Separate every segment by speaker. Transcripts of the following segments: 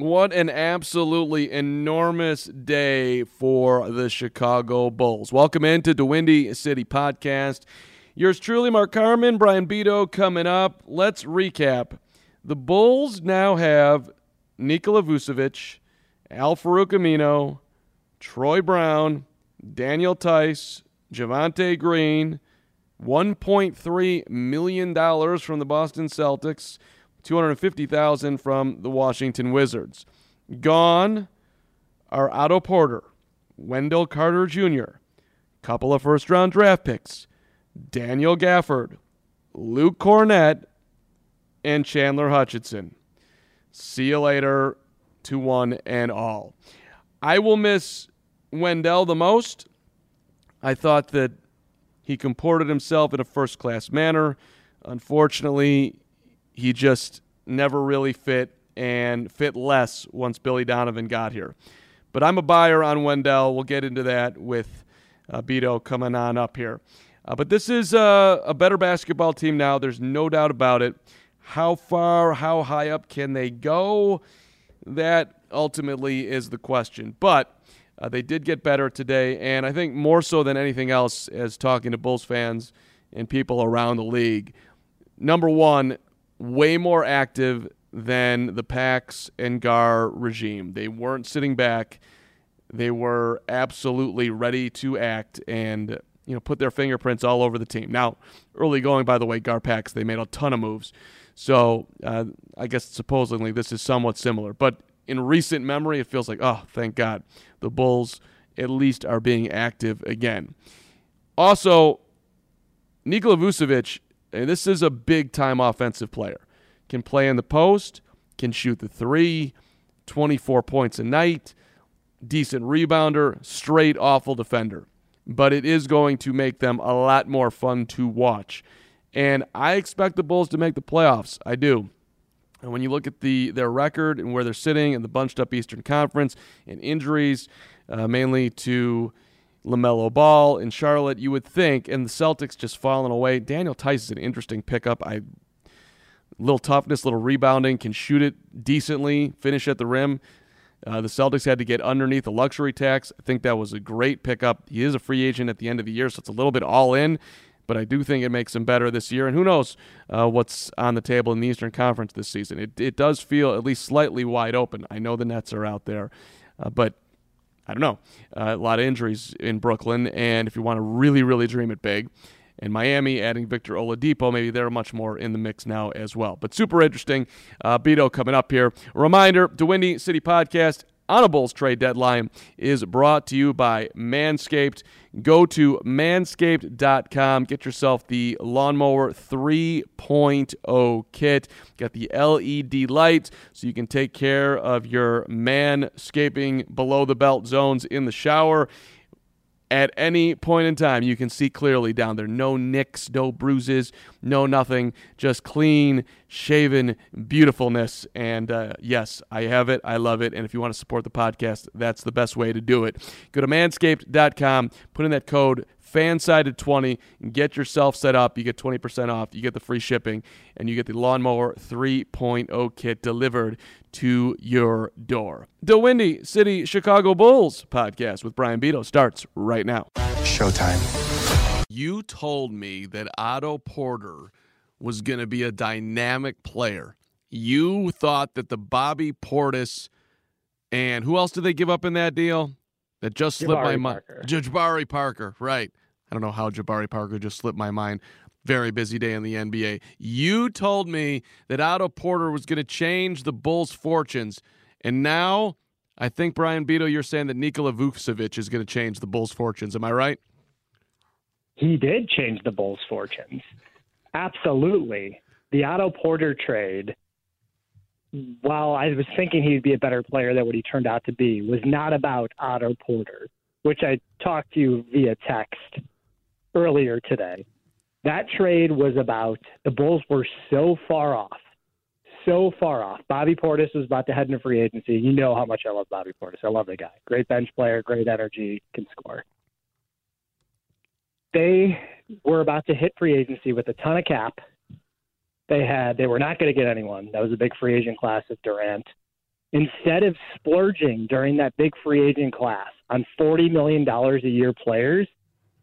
Speaker 1: What an absolutely enormous day for the Chicago Bulls. Welcome into the Windy City Podcast. Yours truly, Mark Carman, Brian Beto coming up. Let's recap. The Bulls now have Nikola Vucevic, Al-Farouq Aminu, Troy Brown, Daniel Theis, Javonte Green, $1.3 million from the Boston Celtics – 250,000 from the Washington Wizards. Gone are Otto Porter, Wendell Carter Jr., couple of first round draft picks, Daniel Gafford, Luke Kornet, and Chandler Hutchison. See you later to one and all. I will miss Wendell the most. I thought that he comported himself in a first class manner. Unfortunately, he just never really fit and fit less once Billy Donovan got here. But I'm a buyer on Wendell. We'll get into that with uh, Beto coming on up here. Uh, but this is uh, a better basketball team now. There's no doubt about it. How far, how high up can they go? That ultimately is the question. But uh, they did get better today, and I think more so than anything else, as talking to Bulls fans and people around the league, number one, way more active than the Pax and Gar regime. They weren't sitting back. They were absolutely ready to act and you know put their fingerprints all over the team. Now, early going, by the way, Gar Pax they made a ton of moves. So uh, I guess supposedly this is somewhat similar, but in recent memory, it feels like oh, thank God, the Bulls at least are being active again. Also, Nikola Vucevic and this is a big time offensive player. Can play in the post, can shoot the three, 24 points a night, decent rebounder, straight awful defender. But it is going to make them a lot more fun to watch. And I expect the Bulls to make the playoffs. I do. And when you look at the their record and where they're sitting in the bunched up Eastern Conference and injuries, uh, mainly to LaMelo Ball in Charlotte, you would think, and the Celtics just falling away. Daniel is an interesting pickup. I little toughness, little rebounding, can shoot it decently, finish at the rim. Uh, the Celtics had to get underneath the luxury tax. I think that was a great pickup. He is a free agent at the end of the year, so it's a little bit all in, but I do think it makes him better this year. And who knows uh, what's on the table in the Eastern Conference this season? It, it does feel at least slightly wide open. I know the Nets are out there, uh, but I don't know. Uh, a lot of injuries in Brooklyn, and if you want to really, really dream it big, and Miami adding Victor Oladipo, maybe they're much more in the mix now as well. But super interesting. Uh, Beto coming up here. Reminder, the Windy City Podcast on a Bulls trade deadline is brought to you by Manscaped. Go to manscaped.com. Get yourself the Lawnmower 3.0 kit. Got the LED lights so you can take care of your manscaping below the belt zones in the shower. At any point in time. You can see clearly down there. No nicks, no bruises, no nothing. Just clean, shaven beautifulness. And uh, yes, I have it. I love it. And if you want to support the podcast, that's the best way to do it. Go to manscaped.com, put in that code fansided20 and get yourself set up. You get 20% off, you get the free shipping, and you get the Lawnmower 3.0 kit delivered to your door. The Windy City Chicago Bulls podcast with Brian Beto starts right now.
Speaker 2: Showtime.
Speaker 1: You told me that Otto Porter was going to be a dynamic player. You thought that the Bobby Portis and who else did they give up in that deal? That just slipped
Speaker 3: Jabari
Speaker 1: my mind.
Speaker 3: Parker.
Speaker 1: Jabari Parker, right. I don't know how Jabari Parker just slipped my mind. Very busy day in the NBA. You told me that Otto Porter was going to change the Bulls' fortunes. And now I think, Brian Beto, you're saying that Nikola Vucevic is going to change the Bulls' fortunes. Am I right?
Speaker 3: He did change the Bulls' fortunes. Absolutely. The Otto Porter trade, while I was thinking he'd be a better player than what he turned out to be, was not about Otto Porter, which I talked to you via text earlier today. That trade was about the Bulls were so far off, so far off. Bobby Portis was about to head into free agency. You know how much I love Bobby Portis. I love the guy. Great bench player, great energy, can score. They were about to hit free agency with a ton of cap. They had they were not going to get anyone. That was a big free agent class of Durant. Instead of splurging during that big free agent class on forty million dollars a year players,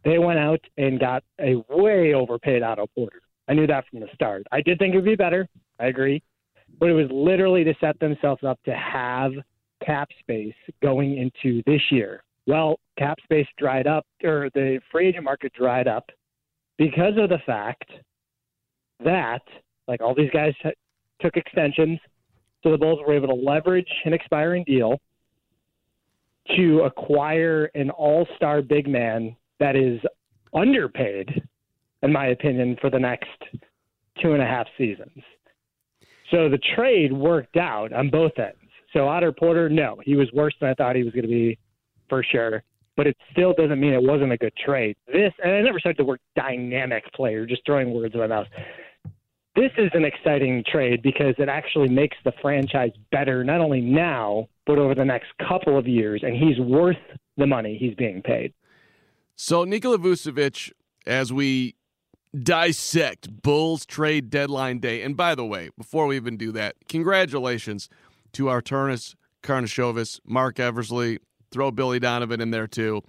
Speaker 3: they went out and got a way overpaid Otto Porter. I knew that from the start. I did think it would be better. I agree. But it was literally to set themselves up to have cap space going into this year. Well, cap space dried up, or the free agent market dried up because of the fact that, like all these guys t- took extensions, so the Bulls were able to leverage an expiring deal to acquire an all star big man that is underpaid, in my opinion, for the next two and a half seasons. So the trade worked out on both ends. So Otto Porter, no, he was worse than I thought he was going to be for sure. But it still doesn't mean it wasn't a good trade. This, and I never said the word dynamic player, just throwing words in my mouth. This is an exciting trade because it actually makes the franchise better, not only now, but over the next couple of years. And he's worth the money he's being paid.
Speaker 1: So Nikola Vucevic, as we dissect Bulls trade deadline day, and by the way, before we even do that, congratulations to our Arturas Karnisovas, Marc Eversley, throw Billy Donovan in there too.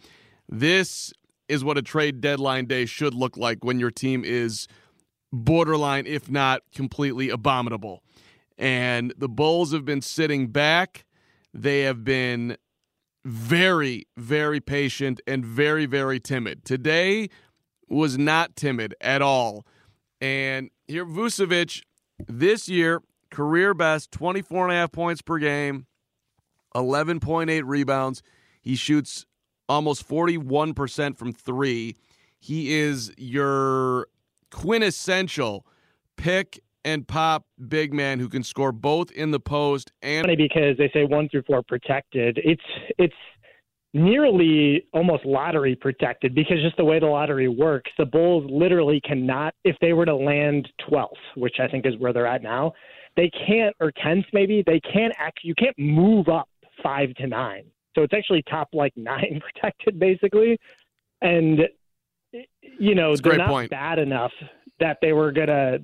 Speaker 1: This is what a trade deadline day should look like when your team is borderline, if not completely abominable. And the Bulls have been sitting back. They have been very, very patient and very, very timid. Today was not timid at all. And here, Vucevic, this year, career best 24 and a half points per game, 11.8 rebounds. He shoots almost 41% from three. He is your quintessential pick and pop big man who can score both in the post and
Speaker 3: Funny because they say one through four protected. It's it's nearly almost lottery protected because just the way the lottery works, the Bulls literally cannot if they were to land 12th, which I think is where they're at now, they can't or 10th maybe, they can't act you can't move up 5 to 9. So it's actually top like 9 protected basically. And you know,
Speaker 1: That's
Speaker 3: they're not
Speaker 1: point.
Speaker 3: bad enough that they were going to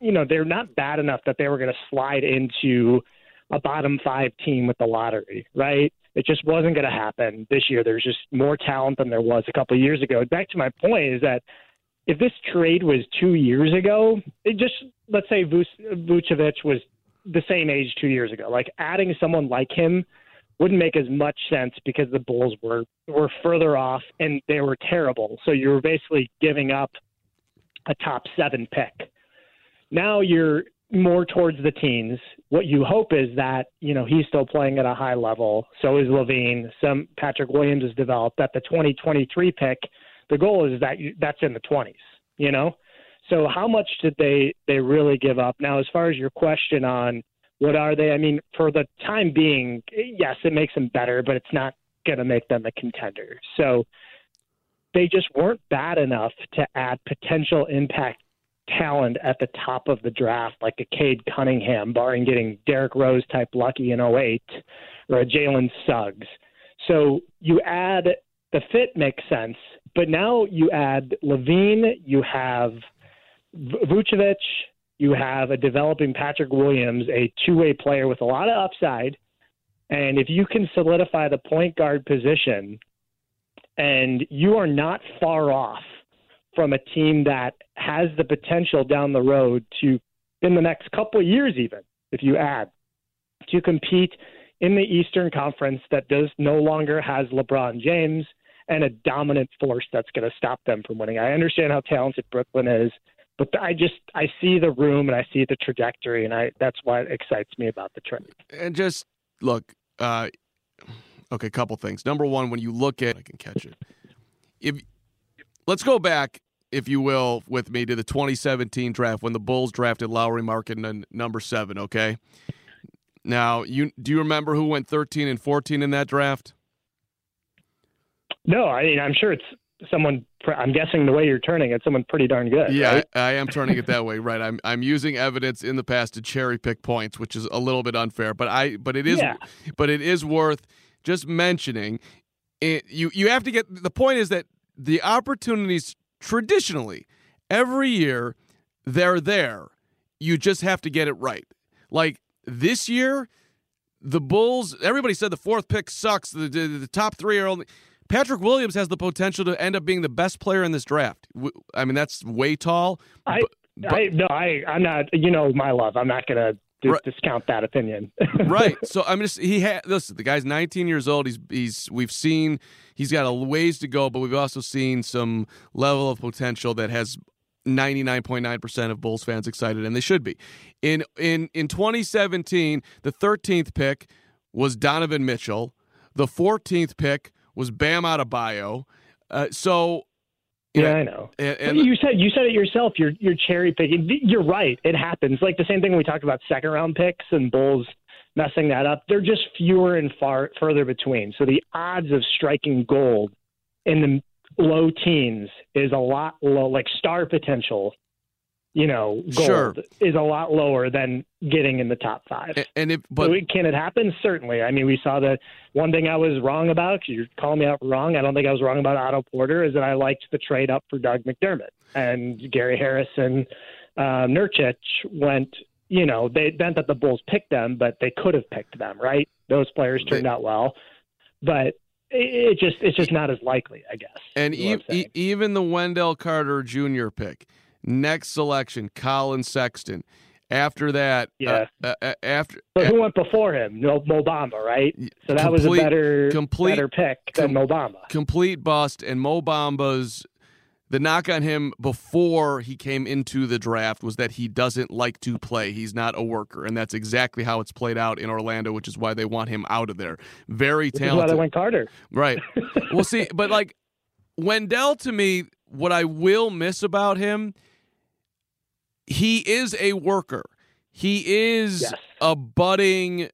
Speaker 3: you know, they're not bad enough that they were going to slide into a bottom 5 team with the lottery, right? It just wasn't going to happen this year. There's just more talent than there was a couple of years ago. Back to my point is that if this trade was two years ago, it just let's say Vuc- Vucevic was the same age two years ago. Like adding someone like him wouldn't make as much sense because the Bulls were were further off and they were terrible. So you were basically giving up a top seven pick. Now you're more towards the teens. What you hope is that you know he's still playing at a high level. So is LaVine. Some Patrick Williams has developed. That the 2023 pick, the goal is that you, that's in the 20s. You know, so how much did they they really give up? Now, as far as your question on what are they? I mean, for the time being, yes, it makes them better, but it's not going to make them a contender. So they just weren't bad enough to add potential impact talent at the top of the draft, like a Cade Cunningham, barring getting Derrick Rose type lucky in 08, or a Jalen Suggs. So you add the fit makes sense, but now you add LaVine, you have Vucevic, you have a developing Patrick Williams, a two way player with a lot of upside. And if you can solidify the point guard position, and you are not far off from a team that has the potential down the road to, in the next couple of years, even if you add, to compete in the Eastern Conference that does no longer has LeBron James and a dominant force that's going to stop them from winning. I understand how talented Brooklyn is, but I just I see the room and I see the trajectory, and I that's what excites me about the trade.
Speaker 1: And just look, uh, okay, a couple things. Number one, when you look at, I can catch it. If let's go back if you will, with me to the 2017 draft when the Bulls drafted Lauri Markkanen number seven. Okay. Now, you do you remember who went 13 and 14 in that draft?
Speaker 3: No, I mean I'm sure it's someone. I'm guessing the way you're turning it, someone pretty darn good.
Speaker 1: Yeah,
Speaker 3: right?
Speaker 1: I, I, am turning it that way. Right. I'm I'm using evidence in the past to cherry pick points, which is a little bit unfair. But I but it is
Speaker 3: yeah.
Speaker 1: but it is worth just mentioning. It, you you have to get the point is that the opportunities traditionally every year they're there. You just have to get it right. Like this year, the Bulls. Everybody said the fourth pick sucks. The, the, the top three are only. Patrick Williams has the potential to end up being the best player in this draft. I mean, that's way tall.
Speaker 3: I,
Speaker 1: but,
Speaker 3: I no, I, I'm not. You know, my love. I'm not going to dis- right. discount that opinion.
Speaker 1: right. So I'm just he had listen. The guy's 19 years old. He's he's we've seen he's got a ways to go, but we've also seen some level of potential that has 99.9% of Bulls fans excited, and they should be. In in in 2017, the 13th pick was Donovan Mitchell. The 14th pick was Bam Adebayo. Uh, so
Speaker 3: yeah, I know.
Speaker 1: And, and
Speaker 3: you said you said it yourself. You're you're cherry picking. You're right. It happens. Like the same thing we talked about second round picks and Bulls messing that up. They're just fewer and far further between. So the odds of striking gold in the low teens is a lot low. Like star potential you know, gold
Speaker 1: sure.
Speaker 3: is a lot lower than getting in the top five.
Speaker 1: And if, but
Speaker 3: so can it happen? Certainly. I mean, we saw the one thing I was wrong about. You're calling me out wrong. I don't think I was wrong about Otto Porter. Is that I liked the trade up for Doug McDermott and Gary Harris and uh, Nurkic went. You know, they meant that the Bulls picked them, but they could have picked them. Right? Those players turned they, out well, but it just it's just not as likely, I guess.
Speaker 1: And e- e- even the Wendell Carter Jr. pick Next selection, Collin Sexton. After that,
Speaker 3: yeah.
Speaker 1: Uh, uh, after
Speaker 3: but who went before him? No, Mo Bamba, right? So that complete, was a better, complete, better pick than com- Mo Bamba.
Speaker 1: Complete bust, and Mo Bamba's the knock on him before he came into the draft was that he doesn't like to play. He's not a worker, and that's exactly how it's played out in Orlando, which is why they want him out of there. Very
Speaker 3: which
Speaker 1: talented.
Speaker 3: why they went Carter.
Speaker 1: Right. we'll see, but like Wendell, to me, what I will miss about him he is a worker. He is
Speaker 3: yes.
Speaker 1: a budding,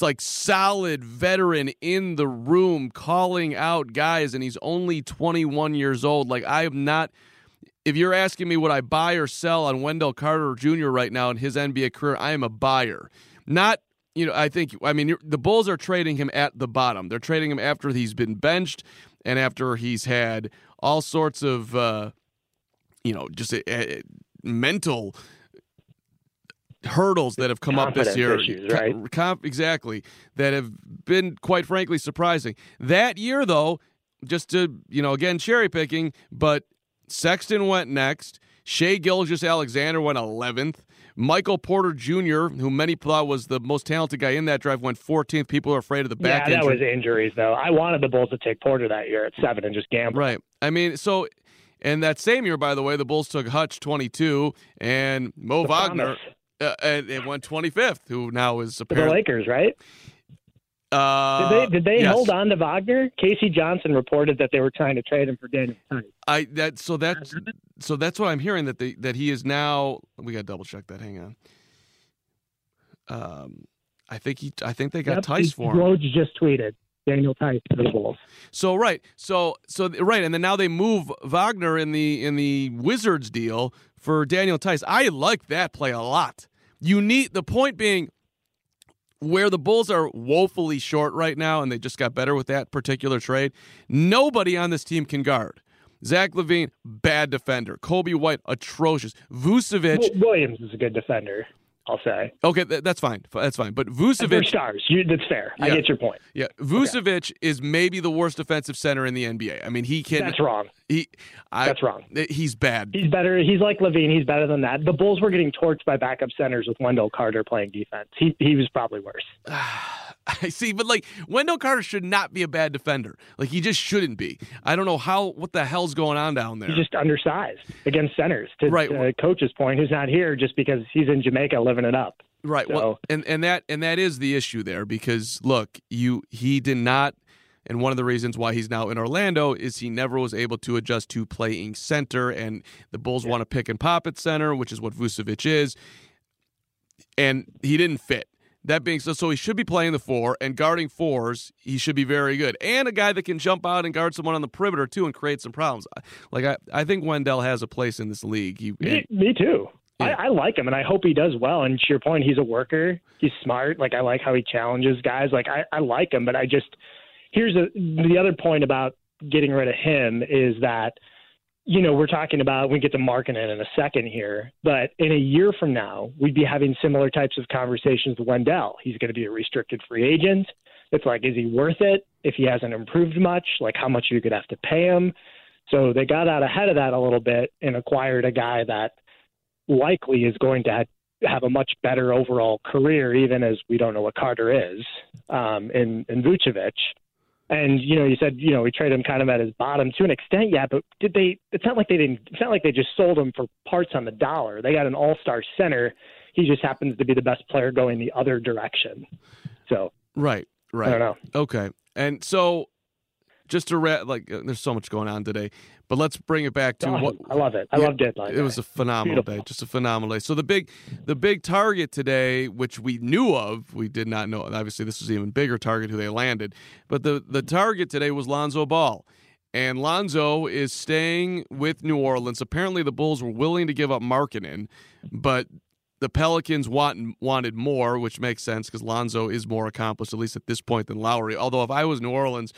Speaker 1: like solid veteran in the room, calling out guys, and he's only 21 years old. Like I am not. If you're asking me would I buy or sell on Wendell Carter Jr. right now in his NBA career, I am a buyer. Not you know, I think, I mean, the Bulls are trading him at the bottom. They're trading him after he's been benched and after he's had all sorts of, uh, you know, just a, a, mental hurdles that have come
Speaker 3: Confidence
Speaker 1: up this year.
Speaker 3: Issues, right?
Speaker 1: exactly. That have been quite frankly surprising. That year though, just to, you know, again cherry picking, but Sexton went next. Shai Gilgeous-Alexander went 11th. Michael Porter Jr., who many thought was the most talented guy in that drive, went 14th. People are afraid of the back.
Speaker 3: Yeah, that
Speaker 1: injury.
Speaker 3: was injuries, though. I wanted the Bulls to take Porter that year at seven and just gamble.
Speaker 1: Right. I mean, so and that same year, by the way, the Bulls took Hutch 22 and Mo
Speaker 3: the
Speaker 1: Wagner uh, and, and went 25th, who now is apparently
Speaker 3: the Lakers, right?
Speaker 1: Uh,
Speaker 3: did they did they
Speaker 1: yes.
Speaker 3: hold on to Wagner? K.C. Johnson reported that they were trying to trade him for Daniel Theis.
Speaker 1: I that so that's so that's what I'm hearing that they that he is now. We got to double check that. Hang on. Um, I think he I think they got
Speaker 3: yep,
Speaker 1: Theis for him.
Speaker 3: Woj just tweeted. Daniel Theis to the Bulls.
Speaker 1: So right, so so right, and then now they move Wagner in the in the Wizards deal for Daniel Theis. I like that play a lot. You need the point being where the Bulls are woefully short right now, and they just got better with that particular trade. Nobody on this team can guard. Zach LaVine, bad defender. Coby White, atrocious. Vucevic.
Speaker 3: Williams is a good defender. I'll say.
Speaker 1: Okay, th- that's fine. That's fine. But Vucevic.
Speaker 3: They're stars. You, that's fair. Yeah. I get your point.
Speaker 1: Yeah. Vucevic okay. is maybe the worst defensive center in the NBA. I mean, he can.
Speaker 3: That's wrong.
Speaker 1: He. I,
Speaker 3: that's wrong.
Speaker 1: He's bad.
Speaker 3: He's better. He's like LaVine. He's better than that. The Bulls were getting torched by backup centers with Wendell Carter playing defense. He he was probably worse.
Speaker 1: I see, but like Wendell Carter should not be a bad defender. Like he just shouldn't be. I don't know how what the hell's going on down there.
Speaker 3: He's just undersized against centers. To,
Speaker 1: right.
Speaker 3: Coach's point, who's not here just because he's in Jamaica living it up.
Speaker 1: Right. So. Well, and and that and that is the issue there because look, you he did not and one of the reasons why he's now in Orlando is he never was able to adjust to playing center and the Bulls yeah. want to pick and pop at center, which is what Vucevic is. And he didn't fit. That being said, so he should be playing the four and guarding fours. He should be very good, and a guy that can jump out and guard someone on the perimeter too and create some problems. Like I, I think Wendell has a place in this league. He,
Speaker 3: me, me too. Yeah. I, I like him, and I hope he does well. And to your point, he's a worker. He's smart. Like I like how he challenges guys. Like I, I like him, but I just here's a, the other point about getting rid of him is that you know, we're talking about, we get to Markkanen in a second here, but in a year from now, we'd be having similar types of conversations with Wendell. He's going to be a restricted free agent. It's like, is he worth it if he hasn't improved much? Like, how much you could have to pay him? So they got out ahead of that a little bit and acquired a guy that likely is going to have a much better overall career, even as we don't know what Carter is, um, in, in Vucevic. And you know, you said you know we traded him kind of at his bottom to an extent, yeah. But did they? It's not like they didn't. It's not like they just sold him for parts on the dollar. They got an all-star center. He just happens to be the best player going the other direction. So
Speaker 1: right, right.
Speaker 3: I don't know.
Speaker 1: Okay, and so just to re- like, uh, there's so much going on today. But let's bring it back to
Speaker 3: oh,
Speaker 1: what
Speaker 3: I love it. I yeah, love deadline.
Speaker 1: It day. was a phenomenal Beautiful. day, just a phenomenal day. So the big, the big target today, which we knew of, we did not know. Obviously, this was even bigger target who they landed. But the the target today was Lonzo Ball. And Lonzo is staying with New Orleans. Apparently, the Bulls were willing to give up Markkanen, but the Pelicans want, wanted more, which makes sense because Lonzo is more accomplished, at least at this point, than Lauri. Although, if I was New Orleans,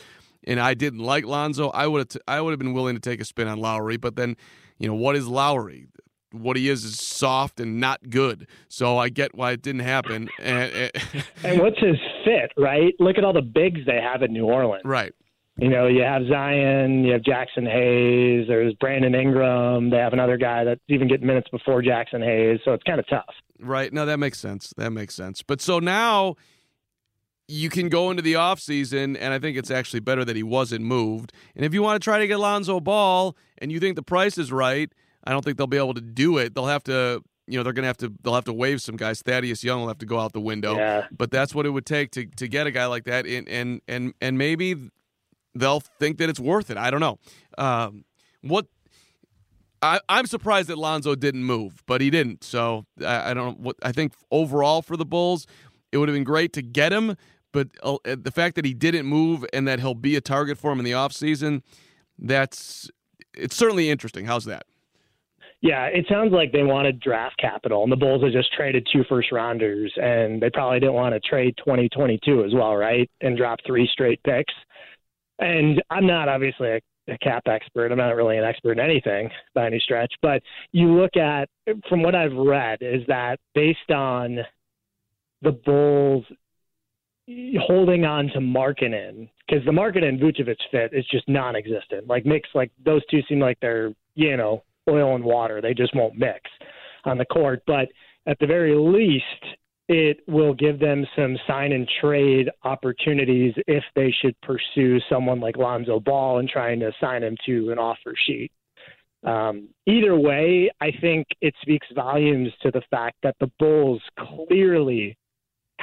Speaker 1: and I didn't like Lonzo, I would have t- I would have been willing to take a spin on Lauri. But then, you know, what is Lauri? What he is is soft and not good. So I get why it didn't happen. And,
Speaker 3: and what's his fit, right? Look at all the bigs they have in New Orleans.
Speaker 1: Right.
Speaker 3: You know, you have Zion, you have Jaxson Hayes, there's Brandon Ingram. They have another guy that's even getting minutes before Jaxson Hayes. So it's kind of tough.
Speaker 1: Right. No, that makes sense. That makes sense. But so now you can go into the offseason, and I think it's actually better that he wasn't moved. And if you want to try to get Lonzo Ball and you think the price is right, I don't think they'll be able to do it. They'll have to, you know, they're going to have to, they'll have to waive some guys. Thaddeus Young will have to go out the window.
Speaker 3: Yeah.
Speaker 1: But that's what it would take to, to get a guy like that. And, and, and, and maybe they'll think that it's worth it. I don't know. Um, what, I, am surprised that Lonzo didn't move, but he didn't. So I, I don't. What I think overall for the Bulls, it would have been great to get him, but uh, the fact that he didn't move and that he'll be a target for him in the offseason, that's it's certainly interesting. How's that?
Speaker 3: Yeah, it sounds like they wanted draft capital, and the Bulls have just traded two first rounders, and they probably didn't want to trade 2022 as well, right? And drop three straight picks. And I'm not obviously a, a cap expert. I'm not really an expert in anything by any stretch, but you look at from what I've read is that based on the Bulls holding on to Markkanen because the Markkanen Vucevic fit is just non-existent. Like mix, like those two seem like they're you know oil and water. They just won't mix on the court. But at the very least, it will give them some sign and trade opportunities if they should pursue someone like Lonzo Ball and trying to sign him to an offer sheet. Um, either way, I think it speaks volumes to the fact that the Bulls clearly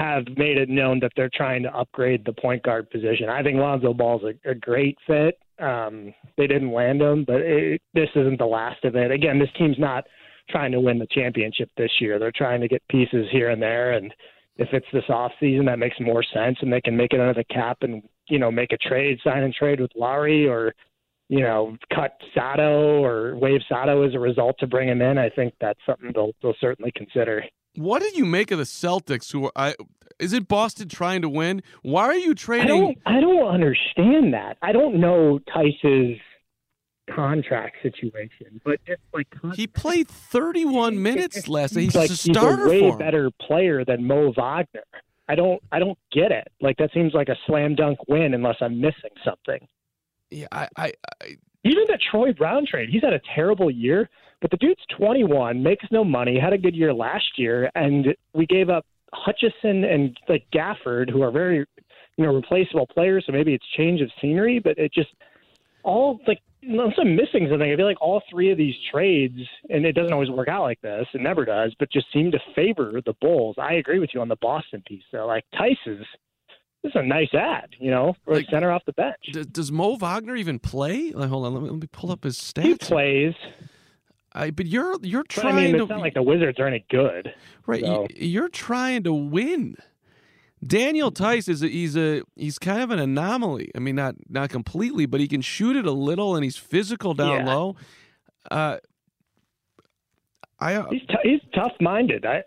Speaker 3: have made it known that they're trying to upgrade the point guard position. I think Lonzo Ball's a, a great fit. Um, they didn't land him, but it, this isn't the last of it. Again, this team's not trying to win the championship this year. They're trying to get pieces here and there, and if it's this off season, that makes more sense, and they can make it under the cap and you know, make a trade, sign and trade with Lowry, or you know, cut Sato or waive Sato as a result to bring him in, I think that's something they'll they'll certainly consider.
Speaker 1: What do you make of the Celtics? Who are, I is it Boston trying to win? Why are you trading?
Speaker 3: I don't I don't understand that. I don't know Theis's contract situation, but just like
Speaker 1: he played 31 minutes last. He's
Speaker 3: like
Speaker 1: a starter
Speaker 3: he's a way better player than Mo Wagner. I don't I don't get it. Like that seems like a slam dunk win unless I'm missing something.
Speaker 1: Yeah, I, I, I
Speaker 3: Even the Troy Brown trade, he's had a terrible year, but the dude's 21, makes no money, had a good year last year, and we gave up Hutchison and like Gafford, who are very, you know, replaceable players. So maybe it's change of scenery, but it just all like unless I'm missing something, I feel like all three of these trades, and it doesn't always work out like this, it never does, but just seem to favor the Bulls. I agree with you on the Boston piece, though. Like Theis's, this is a nice ad, you know, for
Speaker 1: Like,
Speaker 3: a center off the bench.
Speaker 1: does, does Mo Wagner even play? Like, hold on, let me, let me pull up his stats.
Speaker 3: He plays,
Speaker 1: I, but you're you're trying.
Speaker 3: but I mean,
Speaker 1: to
Speaker 3: it's not like the Wizards are any good.
Speaker 1: right.
Speaker 3: so-
Speaker 1: You're trying to win. Daniel Theis is a, he's a he's kind of an anomaly. I mean, not not completely, but he can shoot it a little, and he's physical down
Speaker 3: Yeah.
Speaker 1: low. Uh, I uh,
Speaker 3: He's t- he's tough minded. I,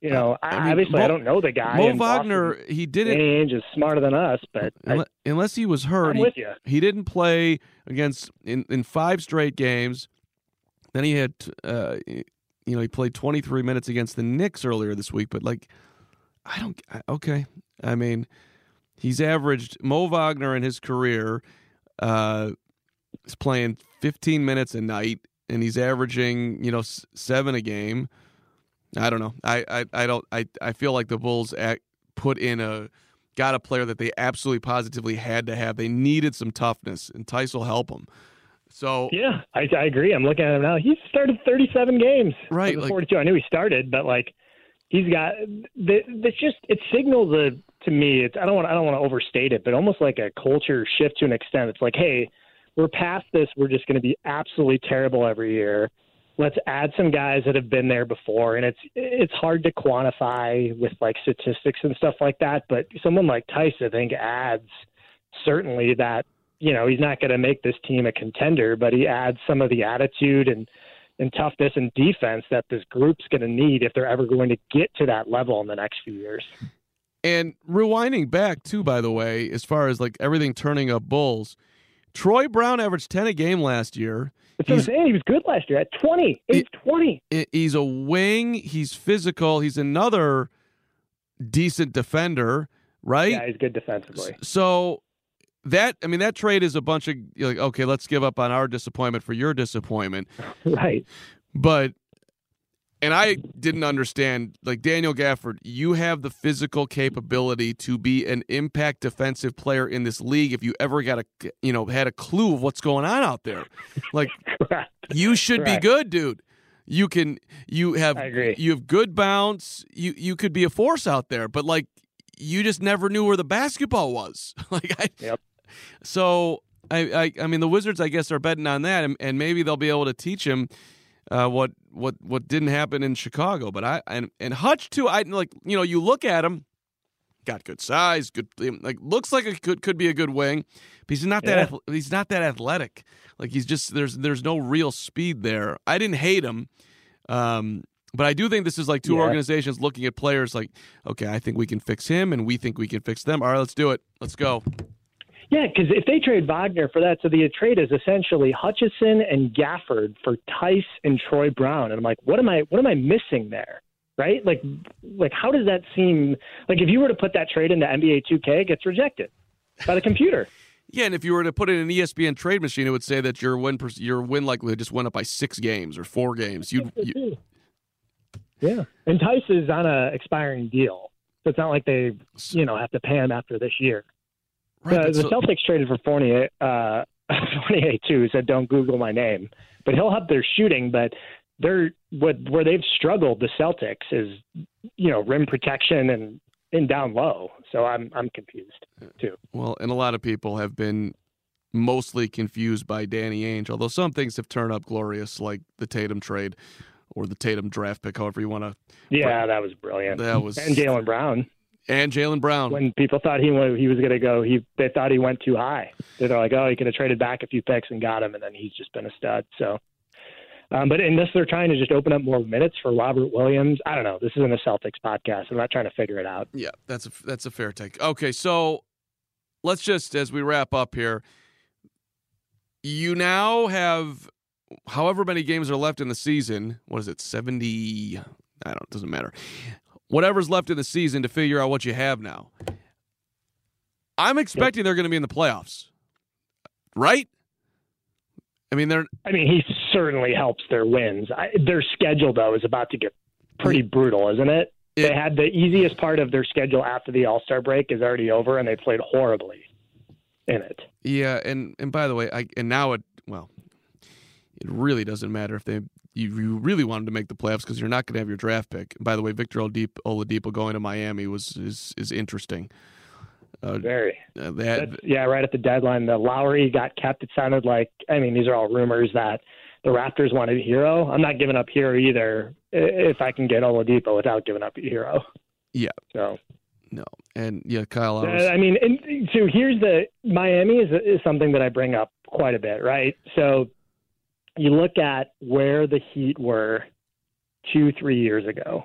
Speaker 3: you know,
Speaker 1: I
Speaker 3: I,
Speaker 1: mean,
Speaker 3: obviously
Speaker 1: Mo-
Speaker 3: I don't know the guy.
Speaker 1: Mo
Speaker 3: in Boston.
Speaker 1: Wagner he didn't
Speaker 3: Ainge is smarter than us, but I,
Speaker 1: unless he was hurt. He-. He didn't play against in, in five straight games. Then he had, uh, you know, he played 23 minutes against the Knicks earlier this week. But like, I don't. Okay, I mean, he's averaged Mo Wagner in his career uh, is playing 15 minutes a night, and he's averaging you know seven a game. I don't know. I I, I don't. I I feel like the Bulls act, put in a got a player that they absolutely positively had to have. They needed some toughness, and Theis will help them. So
Speaker 3: Yeah, I, I agree. I'm looking at him now. He's started 37 games.
Speaker 1: Right, like-
Speaker 3: 42. I knew he started, but like he's got. the- It's just it signals a to me. It's I don't want I don't want to overstate it, but almost like a culture shift to an extent. It's like, hey, we're past this. We're just going to be absolutely terrible every year. Let's add some guys that have been there before, and it's it's hard to quantify with like statistics and stuff like that. But someone like Theis, I think, adds certainly that you know he's not going to make this team a contender, but he adds some of the attitude and and toughness and defense that this group's going to need if they're ever going to get to that level in the next few years.
Speaker 1: And rewinding back too, by the way, as far as like everything turning up Bulls, Troy Brown averaged ten a game last year.
Speaker 3: That's what I'm
Speaker 1: He's-
Speaker 3: saying. He was good last year at 20. He's 20.
Speaker 1: I- He's a wing. He's physical. He's another decent defender, right?
Speaker 3: Yeah, he's good defensively.
Speaker 1: So that I mean that trade is a bunch of like okay, let's give up on our disappointment for your disappointment.
Speaker 3: Right.
Speaker 1: But and I didn't understand like Daniel Gafford, you have the physical capability to be an impact defensive player in this league if you ever got a you know had a clue of what's going on out there. Like you should be good, dude. You can you have
Speaker 3: I agree.
Speaker 1: you have good bounce. You you could be a force out there, but like you just never knew where the basketball was. like I
Speaker 3: Yep.
Speaker 1: So I, I I mean the Wizards I guess are betting on that and, and maybe they'll be able to teach him uh, what what what didn't happen in Chicago. But I and and Hutch too. I like you know you look at him, got good size, good like looks like it could could be a good wing. But he's not that
Speaker 3: Yeah.
Speaker 1: he's not that athletic. Like he's just there's there's no real speed there. I didn't hate him. Um, but I do think this is like two
Speaker 3: Yeah.
Speaker 1: organizations looking at players like, okay, I think we can fix him, and we think we can fix them. All right, let's do it. Let's go.
Speaker 3: Yeah, because if they trade Wagner for that, so the trade is essentially Hutchison and Gafford for Theis and Troy Brown, and I'm like, what am I what am I missing there? Right? Like, like how does that seem? Like if you were to put that trade into NBA 2K, it gets rejected by the computer.
Speaker 1: Yeah, and if you were to put it in an ESPN trade machine, it would say that your win per- your win likelihood just went up by six games or four games. You'd, you
Speaker 3: yeah, and Theis is on a expiring deal, so it's not like they you know have to pay him after this year.
Speaker 1: Right,
Speaker 3: the,
Speaker 1: but
Speaker 3: the
Speaker 1: so-
Speaker 3: Celtics traded for Fournier, uh, Fournier too. Said don't Google my name, but he'll have their shooting. But they're what where they've struggled. The Celtics is you know rim protection and in down low. So I'm I'm confused too.
Speaker 1: well, and a lot of people have been mostly confused by Danny Ainge, although some things have turned up glorious, like the Tatum trade or the Tatum draft pick, however you want to.
Speaker 3: Yeah, that was brilliant.
Speaker 1: That was
Speaker 3: and Jaylen Brown.
Speaker 1: And Jaylen Brown.
Speaker 3: When people thought he went, he was going to go, he they thought he went too high. They're like, oh, he could have traded back a few picks and got him, and then he's just been a stud. So, um, but unless they're trying to just open up more minutes for Robert Williams, I don't know. This isn't a Celtics podcast. I'm not trying to figure it out.
Speaker 1: Yeah, that's a that's a fair take. Okay, so let's just as we wrap up here, you now have however many games are left in the season. What is it? Seventy. I don't. It doesn't matter. Whatever's left in the season to figure out what you have now. I'm expecting they're going to be in the playoffs, right? I mean, they're.
Speaker 3: I mean, he certainly helps their wins. I, their schedule, though, is about to get pretty brutal, isn't it?
Speaker 1: It-
Speaker 3: they had the easiest part of their schedule after the All Star break is already over, and they played horribly in it.
Speaker 1: Yeah, and and by the way, I and now it well, it really doesn't matter if they you, you really wanted to make the playoffs because you're not going to have your draft pick. By the way, Victor Oladipo, Oladipo going to Miami was is is interesting. Uh,
Speaker 3: Very.
Speaker 1: uh, that
Speaker 3: That's, yeah, right at the deadline, the Lowry got kept. It sounded like I mean these are all rumors that the Raptors wanted Herro. I'm not giving up Herro either if I can get Oladipo without giving up Herro.
Speaker 1: Yeah.
Speaker 3: So
Speaker 1: no, and yeah, Kyle. I
Speaker 3: uh,
Speaker 1: was,
Speaker 3: I mean, and, so here's the Miami is is something that I bring up quite a bit, right? So you look at where the Heat were two, three years ago.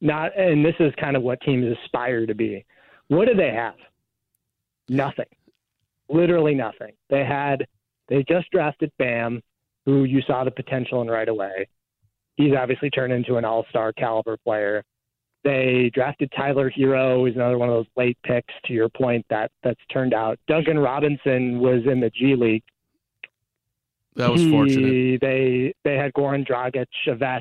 Speaker 3: Not, and this is kind of what teams aspire to be. What do they have? Nothing. Literally nothing. They had, they just drafted Bam, who you saw the potential in right away. He's obviously turned into an all star caliber player. They drafted Tyler Herro, who's another one of those late picks. To your point, that that's turned out. Duncan Robinson was in the G League.
Speaker 1: That was
Speaker 3: He-
Speaker 1: fortunate.
Speaker 3: They they had Goran Dragic, a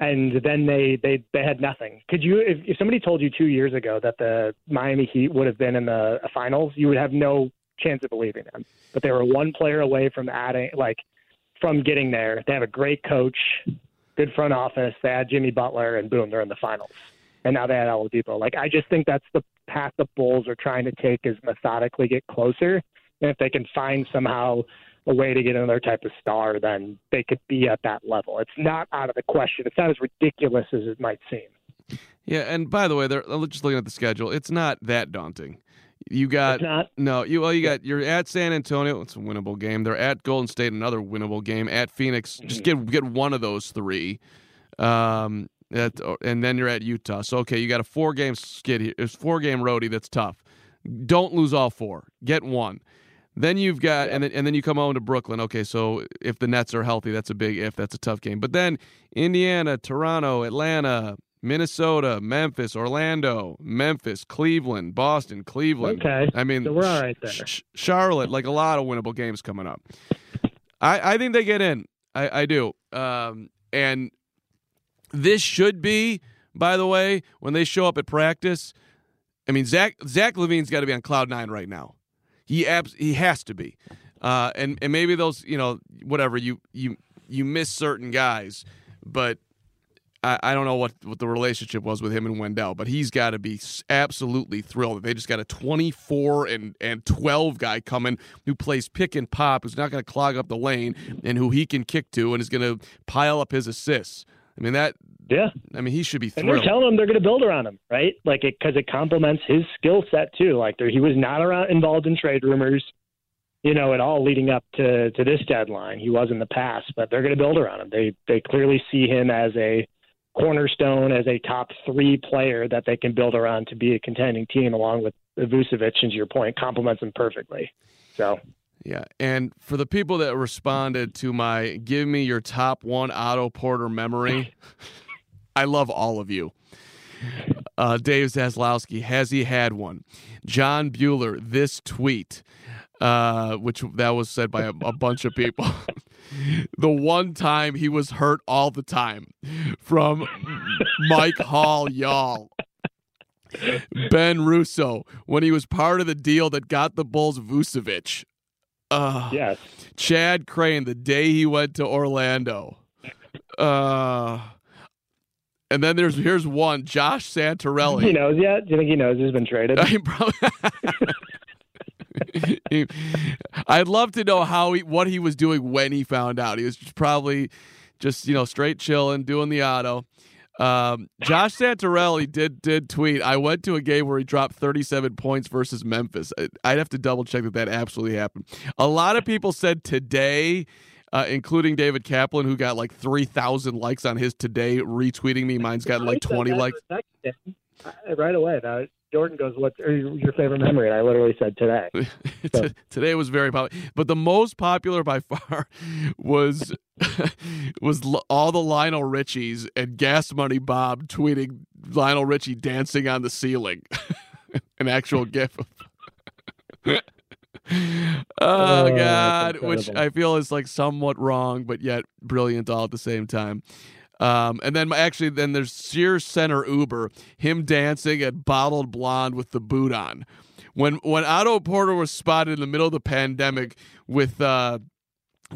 Speaker 3: and then they they they had nothing. Could you, if, if somebody told you two years ago that the Miami Heat would have been in the finals, you would have no chance of believing them. But they were one player away from adding, like, from getting there. They have a great coach, good front office. They had Jimmy Butler, and boom, they're in the finals. And now they had Oladipo. Like, I just think that's the path the Bulls are trying to take is methodically get closer. And if they can find somehow a way to get another type of star, then they could be at that level. It's not out of the question. It's not as ridiculous as it might seem.
Speaker 1: Yeah, and by the way, they're just looking at the schedule. It's not that daunting. You got
Speaker 3: It's not.
Speaker 1: no, you well, you got you're at San Antonio. It's a winnable game. They're at Golden State, another winnable game. At Phoenix, just get get one of those three. Um, that and then you're at Utah. So okay, you got a four game skid here. It's four game roadie. That's tough. Don't lose all four. Get one. Then you've got and then and then you come home to Brooklyn. Okay, so if the Nets are healthy, that's a big if. That's a tough game. But then Indiana, Toronto, Atlanta, Minnesota, Memphis, Orlando, Memphis, Cleveland, Boston, Cleveland.
Speaker 3: Okay.
Speaker 1: I mean,
Speaker 3: So we're all right there.
Speaker 1: Sh- Charlotte, like a lot of winnable games coming up. I, I think they get in. I, I do. Um, and this should be, by the way, when they show up at practice. I mean, Zach Zach LaVine's got to be on cloud nine right now. He abs- he has to be. Uh, and and maybe those you know whatever you you you miss certain guys, but I, I don't know what, what the relationship was with him and Wendell, but he's got to be absolutely thrilled. That they just got a 24 and, and 12 guy coming who plays pick and pop, who's not going to clog up the lane, and who he can kick to and is going to pile up his assists. I mean that.
Speaker 3: Yeah.
Speaker 1: I mean he should be
Speaker 3: And they're telling him they're going to build around him, right? Like it because it complements his skill set too. Like there, he was not around, involved in trade rumors, you know, at all leading up to to this deadline. He was in the past, but they're going to build around him. They they clearly see him as a cornerstone, as a top three player that they can build around to be a contending team, along with Vucevic. And to your point, complements him perfectly. So
Speaker 1: Yeah, and for the people that responded to my "Give me your top one Otto Porter memory," I love all of you. Uh, Dave Zaslowski has he had one? John Bueller, this tweet, uh, which that was said by a, a bunch of people. the one time he was hurt all the time, from Mike Hall, y'all. Ben Russo, when he was part of the deal that got the Bulls Vucevic. Uh,
Speaker 3: yes,
Speaker 1: Chad Crane, the day he went to Orlando. Uh, and then there's here's one, Josh Santorelli.
Speaker 3: he knows yet. Do you think he knows he's been traded?
Speaker 1: I probably, I'd love to know how he what he was doing when he found out. He was probably just you know straight chilling, doing the auto. Um, Josh Santorelli did did tweet. I went to a game where he dropped 37 points versus Memphis. I'd have to double check that that absolutely happened. A lot of people said today. Uh, including David Kaplan, who got like 3,000 likes on his today, retweeting me. Mine's got like 20 likes.
Speaker 3: Right away. Now, Jordan goes, "What's your favorite memory?" And I literally said today.
Speaker 1: So. today was very popular, but the most popular by far was was all the Lionel Richies and Gas Money Bob tweeting Lionel Richie dancing on the ceiling, an actual gif. oh, oh God, which I feel is like somewhat wrong, but yet brilliant all at the same time. Um, and then actually, then there's Sears Center Uber, him dancing at Bottled Blonde with the boot on. When when Otto Porter was spotted in the middle of the pandemic with uh,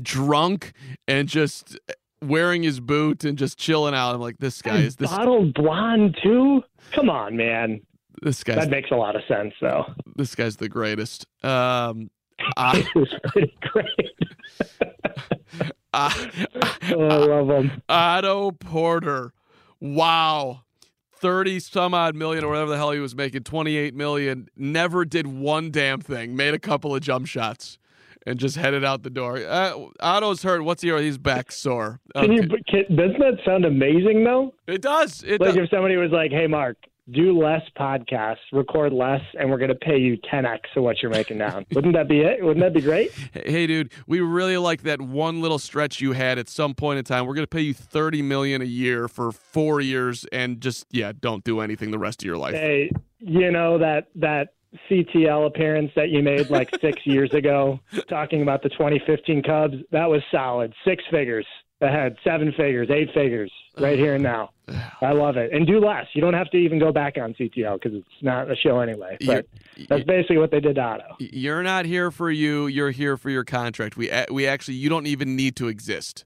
Speaker 1: drunk and just wearing his boot and just chilling out, I'm like, this guy
Speaker 3: and
Speaker 1: is this
Speaker 3: Bottled Blonde too. Come on, man.
Speaker 1: This guy
Speaker 3: that makes a lot of sense, though.
Speaker 1: This guy's the greatest. Um,
Speaker 3: I, was pretty great. Uh, oh, I love him.
Speaker 1: Otto Porter. Wow. 30 some odd million or whatever the hell he was making, 28 million, never did one damn thing, made a couple of jump shots and just headed out the door. Uh, Otto's hurt. What's he? He's back sore.
Speaker 3: Okay. Can you? Can, doesn't that sound amazing though?
Speaker 1: It does. It
Speaker 3: like
Speaker 1: does.
Speaker 3: if somebody was like, "Hey, Mark, do less podcasts, record less, and we're going to pay you 10x of what you're making now. Wouldn't that be it? Wouldn't that be great?
Speaker 1: Hey, dude, we really like that one little stretch you had at some point in time. We're going to pay you 30 million a year for four years, and just yeah, don't do anything the rest of your life.
Speaker 3: Hey, you know that that CTL appearance that you made like six years ago, talking about the 2015 Cubs. That was solid, six figures ahead, seven figures, eight figures, right here and now. I love it. And do less. You don't have to even go back on CTO because it's not a show anyway. But you're, that's basically what they did to Otto.
Speaker 1: You're not here for you. You're here for your contract. We we actually you don't even need to exist.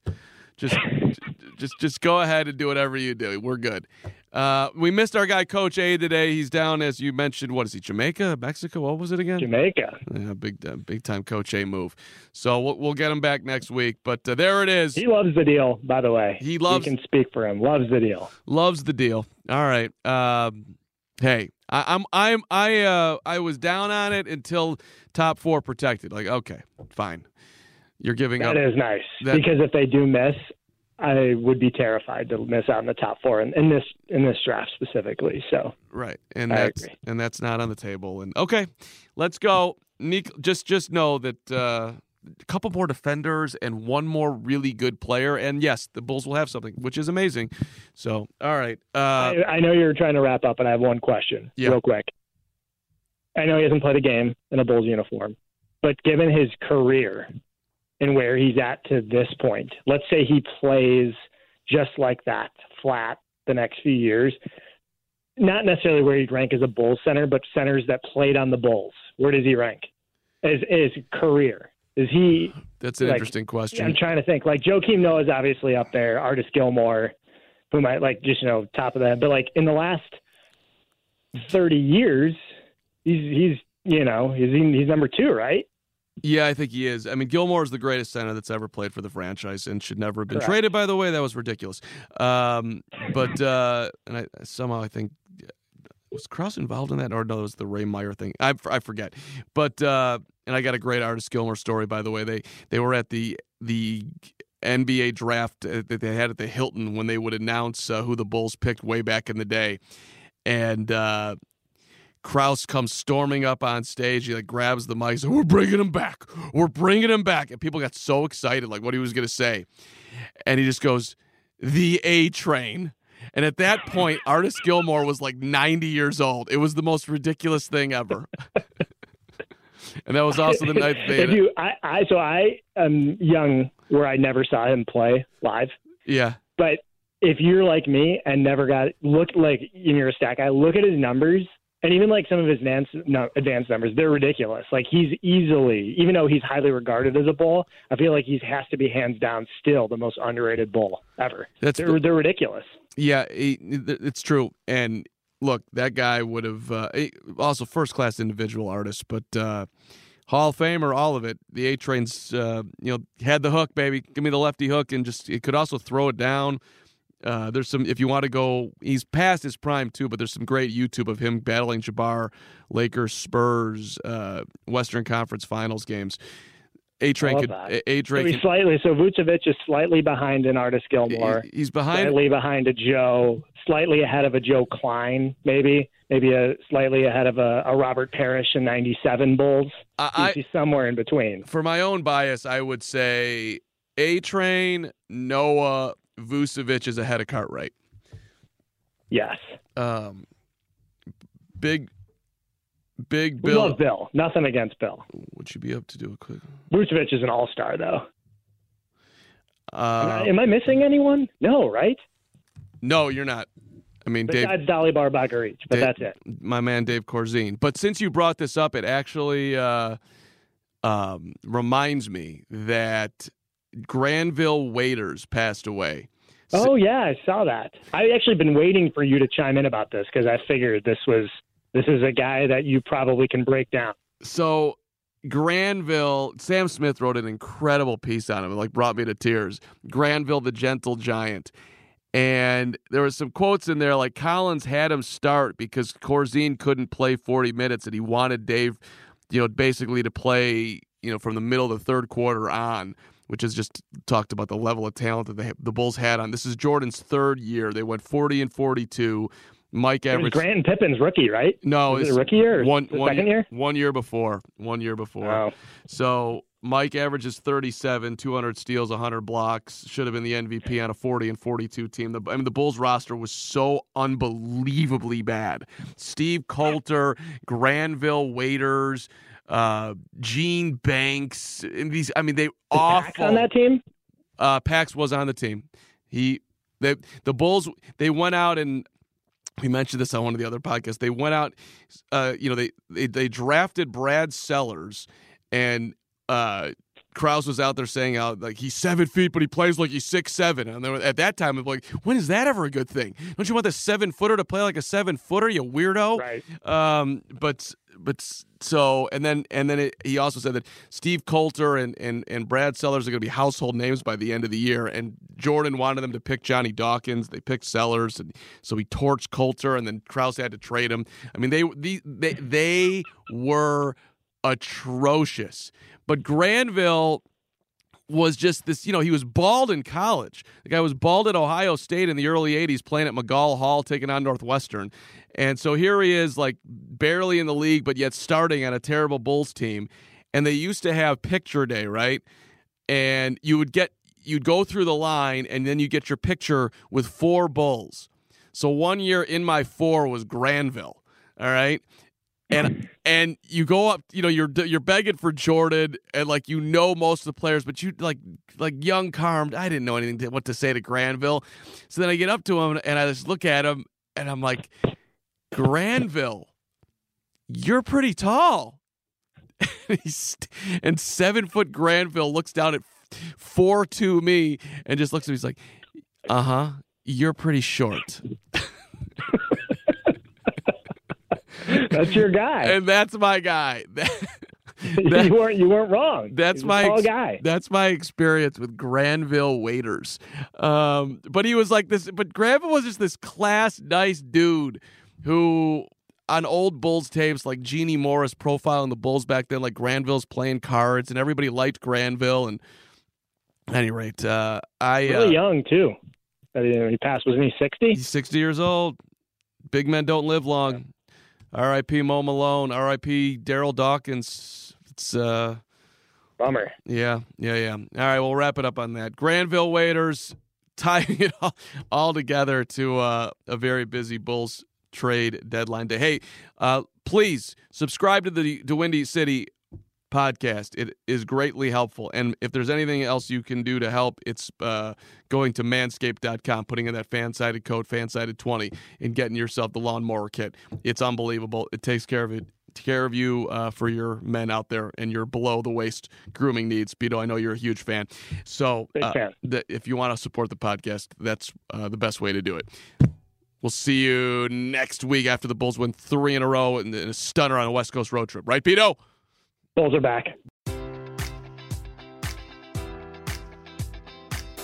Speaker 1: Just just just go ahead and do whatever you do. We're good. Uh, we missed our guy Coach A today. He's down as you mentioned. What is he? Jamaica, Mexico? What was it again?
Speaker 3: Jamaica.
Speaker 1: Yeah, big uh, big time Coach A move. So we'll, we'll get him back next week. But uh, there it is.
Speaker 3: He loves the deal. By the way,
Speaker 1: he loves.
Speaker 3: Can speak for him. Loves the deal.
Speaker 1: Loves the deal. All right. Um, hey, I, I'm I'm I uh I was down on it until top four protected. Like okay, fine. You're giving
Speaker 3: that
Speaker 1: up.
Speaker 3: That is nice that, because if they do miss, I would be terrified to miss out in the top four in, in this in this draft specifically. So
Speaker 1: right, and I that's agree. and that's not on the table. And okay, let's go. Nick, just just know that uh, a couple more defenders and one more really good player, and yes, the Bulls will have something, which is amazing. So all right, uh,
Speaker 3: I, I, know you're trying to wrap up, and I have one question, yeah. real quick. I know he hasn't played a game in a Bulls uniform, but given his career and where he's at to this point. Let's say he plays just like that, flat, the next few years. Not necessarily where he'd rank as a Bulls center, but centers that played on the Bulls. Where does he rank? As his career? Is he?
Speaker 1: That's an like, interesting question.
Speaker 3: I'm trying to think. Like Joakim Noah is obviously up there. Artis Gilmore, who might like just you know top of that. But like in the last 30 years, he's he's you know he's he's number two, right?
Speaker 1: Yeah, I think he is. I mean, Gilmore is the greatest center that's ever played for the franchise and should never have been
Speaker 3: Correct.
Speaker 1: traded. By the way, that was ridiculous. Um, but uh, and I somehow I think was Krause involved in that, or no, it was the Ray Meyer thing. I, I forget. But uh, and I got a great Artis Gilmore story. By the way, they they were at the the NBA draft that they had at the Hilton when they would announce uh, who the Bulls picked way back in the day, and uh, Krause comes storming up on stage. He like grabs the mic. Says, We're bringing him back. We're bringing him back. And people got so excited, like what he was going to say. And he just goes, The A train. And at that point, Artis Gilmore was like 90 years old. It was the most ridiculous thing ever. and that was also the night
Speaker 3: you, I, I, so I am young, where I never saw him play live.
Speaker 1: Yeah.
Speaker 3: But if you're like me and never got look like you're a stat guy, look at his numbers and even like some of his advanced, no, advanced numbers, they're ridiculous. Like he's easily, even though he's highly regarded as a bull, I feel like he has to be hands down still the most underrated bull ever. That's they're, they're ridiculous.
Speaker 1: Yeah, it's true. And look, that guy would have uh, also first class individual artist, but uh, Hall of Famer, all of it. The A Train's, uh, you know, had the hook, baby. Give me the lefty hook, and just it could also throw it down. Uh, there's some if you want to go. He's past his prime too, but there's some great YouTube of him battling Jabbar, Lakers, Spurs, uh, Western Conference Finals games. A Train could A Train
Speaker 3: slightly. So Vucevic is slightly behind an Artis Gilmore.
Speaker 1: He's behind
Speaker 3: slightly behind a Joe, slightly ahead of a Joe Kleine, maybe maybe a slightly ahead of a, a Robert Parish in '97 Bulls. I, he's somewhere in between.
Speaker 1: For my own bias, I would say A Train, Noah, Vucevic is ahead of Cartwright.
Speaker 3: Yes.
Speaker 1: Um, big Big
Speaker 3: Bill. We love Bill. Nothing against Bill.
Speaker 1: Would you be up to do a quick?
Speaker 3: Vucevic is an all star, though.
Speaker 1: Uh,
Speaker 3: am, I, am, I, missing anyone? No, right?
Speaker 1: No, you're not. I mean,
Speaker 3: Besides Dave, Dalibor Bagaric, but Dave, that's it.
Speaker 1: My man, Dave Corzine. But since you brought this up, it actually uh, um, reminds me that Granville Waiters passed away.
Speaker 3: Oh yeah, I saw that. I've actually been waiting for you to chime in about this because I figured this was this is a guy that you probably can break down.
Speaker 1: So Granville, Sam Smith wrote an incredible piece on him, like brought me to tears. Granville, the gentle giant. And there was some quotes in there like Collins had him start because Corzine couldn't play 40 minutes and he wanted Dave, you know, basically to play, you know, from the middle of the third quarter on, which is just talked about the level of talent that they, the Bulls had on. This is Jordan's third year. They went 40 and 42. Mike averaged.
Speaker 3: Grant Pippen's rookie, right?
Speaker 1: No,
Speaker 3: it's it rookie year.
Speaker 1: One,
Speaker 3: one second year.
Speaker 1: One year before. One year before.
Speaker 3: Oh.
Speaker 1: So Mike averages 37, 200 steals, 100 blocks. Should have been the MVP on a 40 and 42 team. The, I mean, the Bulls roster was so unbelievably bad. Steve Colter, Granville Waiters, uh, Gene Banks, and these. I mean, they
Speaker 3: the
Speaker 1: awful.
Speaker 3: Pax on that team.
Speaker 1: Uh, Pax was on the team. He, they, the Bulls. They went out and we mentioned this on one of the other podcasts. They went out, uh, you know, they, they they drafted Brad Sellers, and uh, Krause was out there saying out like he's seven feet, but he plays like he's six seven. And then at that time, I'm like, when is that ever a good thing? Don't you want the seven footer to play like a seven footer? You weirdo.
Speaker 3: Right.
Speaker 1: Um, but but so and then and then it, he also said that Steve Colter and and and Brad Sellers are going to be household names by the end of the year. And Jordan wanted them to pick Johnny Dawkins. They picked Sellers, and so he torched Colter, and then Krause had to trade him. I mean, they they they they were atrocious. But Granville was just this, you know, he was bald in college. The guy was bald at Ohio State in the early 80s, playing at McGaw Hall, taking on Northwestern. And so here he is, like barely in the league, but yet starting on a terrible Bulls team. And they used to have picture day, right? And you would get, you'd go through the line and then you get your picture with four Bulls. So one year in my four was Granville. All right and and you go up, you know, you're you're begging for Jordan, and like you know most of the players, but you like like young Carm. I didn't know anything to, what to say to Granville, so then I get up to him and I just look at him and I'm like, Granville, you're pretty tall. and seven foot Granville looks down at four to me and just looks at me. He's like, uh huh, you're pretty short.
Speaker 3: that's your guy,
Speaker 1: and that's my guy.
Speaker 3: That, you weren't you weren't wrong.
Speaker 1: That's my
Speaker 3: ex- guy.
Speaker 1: That's my experience with Granville Waiters. Um, but he was like this. But Granville was just this class, nice dude who on old Bulls tapes, like Jeannie Morris profiling the Bulls back then, like Granville's playing cards, and everybody liked Granville. And at any rate, uh, I
Speaker 3: really
Speaker 1: uh,
Speaker 3: young too. He passed. Wasn't he sixty?
Speaker 1: He's sixty years old. Big men don't live long. R.I.P. Mo Malone. R.I.P. Darryl Dawkins. It's uh,
Speaker 3: bummer.
Speaker 1: Yeah, yeah, yeah. All right, we'll wrap it up on that. Granville Waiters tying it all, all together to uh, a very busy Bulls trade deadline day. Hey, uh, please subscribe to the Da Windy City podcast. It is greatly helpful. And if there's anything else you can do to help, it's uh, going to manscaped.com, putting in that FanSided code, FanSided20, and getting yourself the lawnmower kit. It's unbelievable. It takes care of it. Care of you uh, for your men out there and your below the waist grooming needs. Beto, I know you're a huge fan. So,
Speaker 3: uh.
Speaker 1: Th- if you want to support the podcast, that's uh, the best way to do it. We'll see you next week after the Bulls win three in a row and a stunner on a West Coast road trip. Right, Beto?
Speaker 3: Bulls are back.